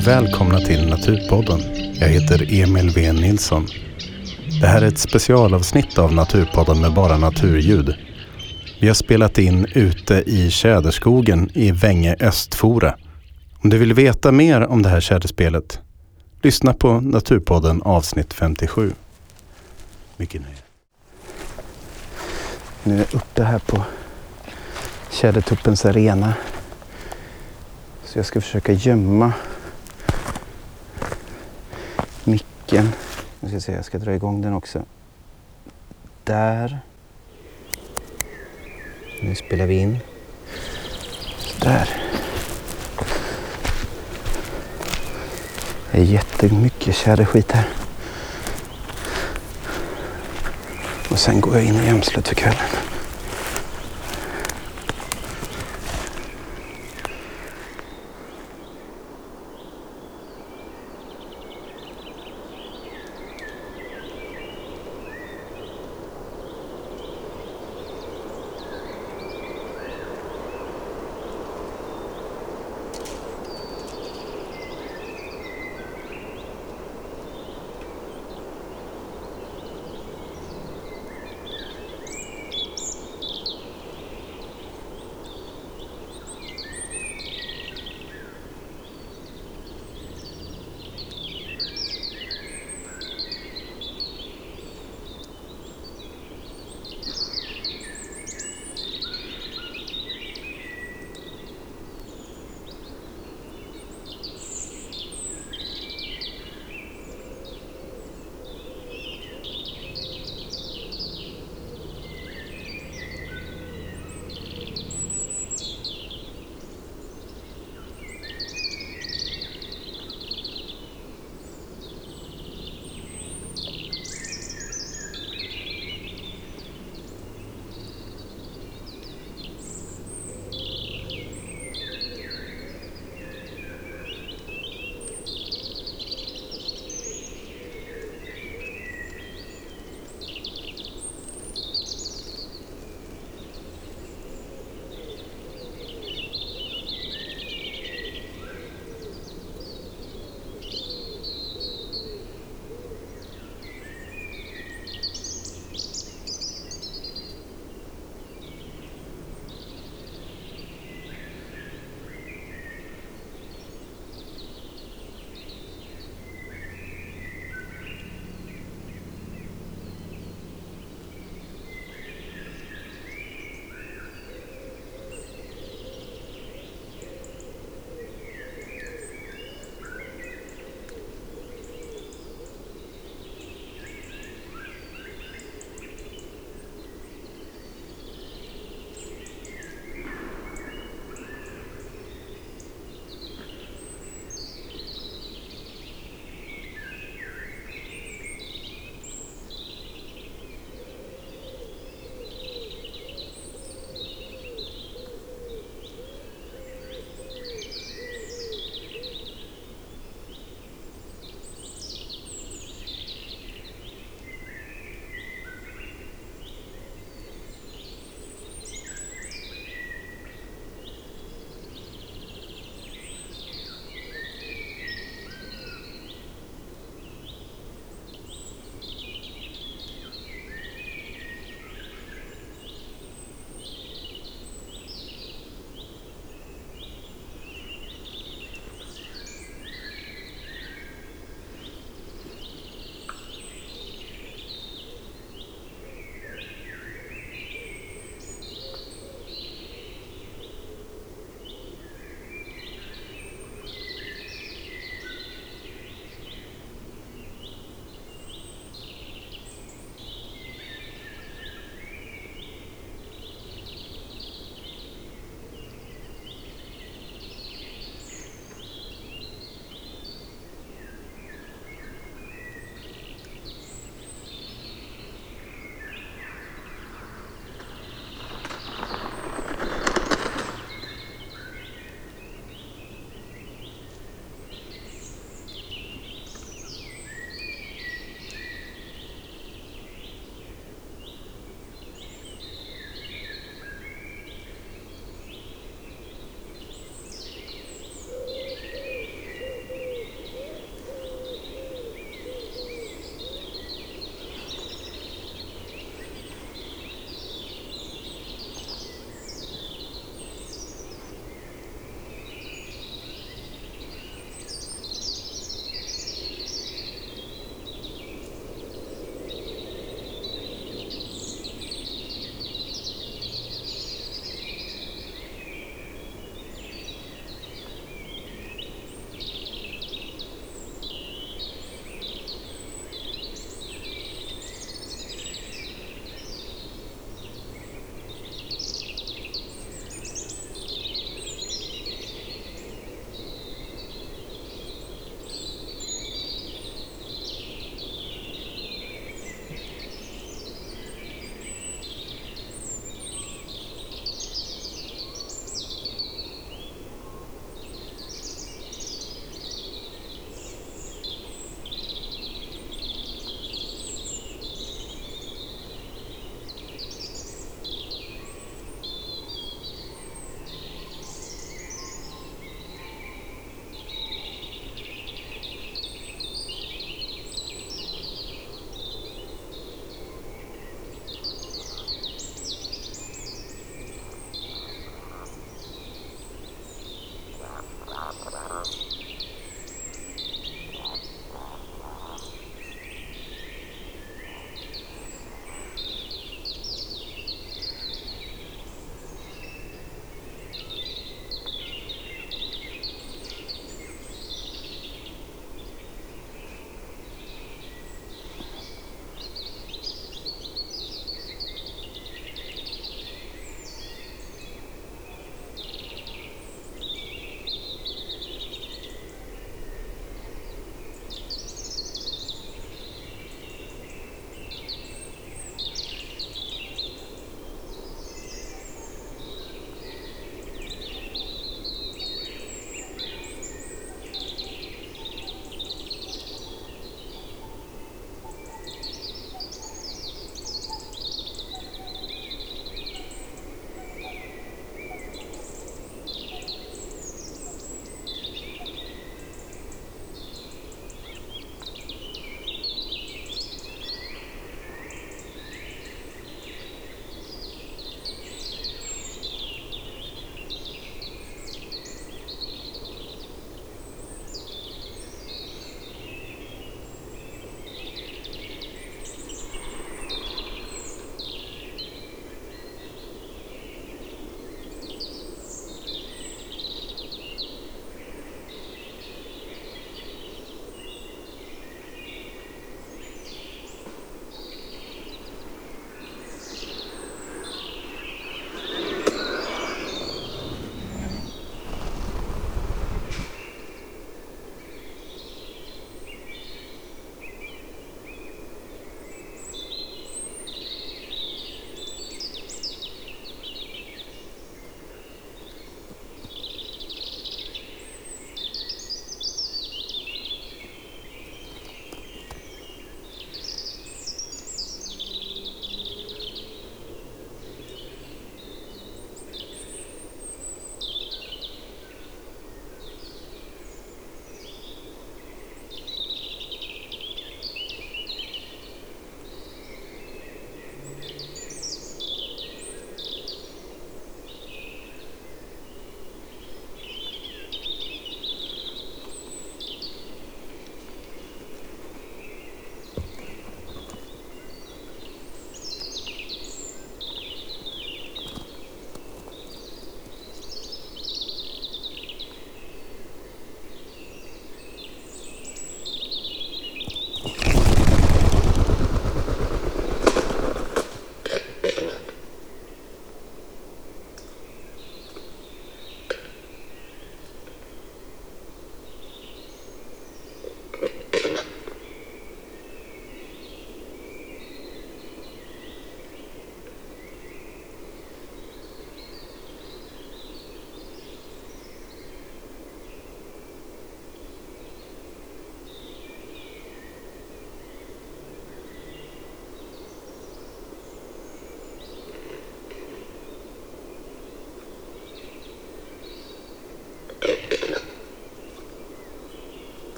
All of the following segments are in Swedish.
Och välkomna till Naturpodden. Jag heter Emil V Nilsson. Det här är ett specialavsnitt av Naturpodden med bara naturljud. Vi har spelat in ute i Tjäderskogen i Vänge Östfora. Om du vill veta mer om det här tjäderspelet, lyssna på Naturpodden avsnitt 57. Mycket nöje. Nu är jag uppe här på Tjädertuppens arena. Så jag ska försöka gömma micken. Nu ska jag se, jag ska dra igång den också. Där. Nu spelar vi in. Där. Det är jättemycket tjäderskit här. Och sen går jag in i gömslet för kvällen.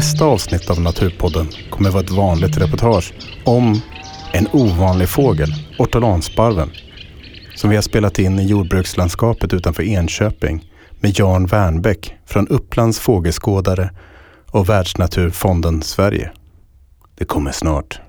Nästa avsnitt av Naturpodden kommer vara ett vanligt reportage om en ovanlig fågel, ortolansparven, som vi har spelat in i jordbrukslandskapet utanför Enköping med Jan Wernbäck från Upplands fågelskådare och Världsnaturfonden Sverige. Det kommer snart.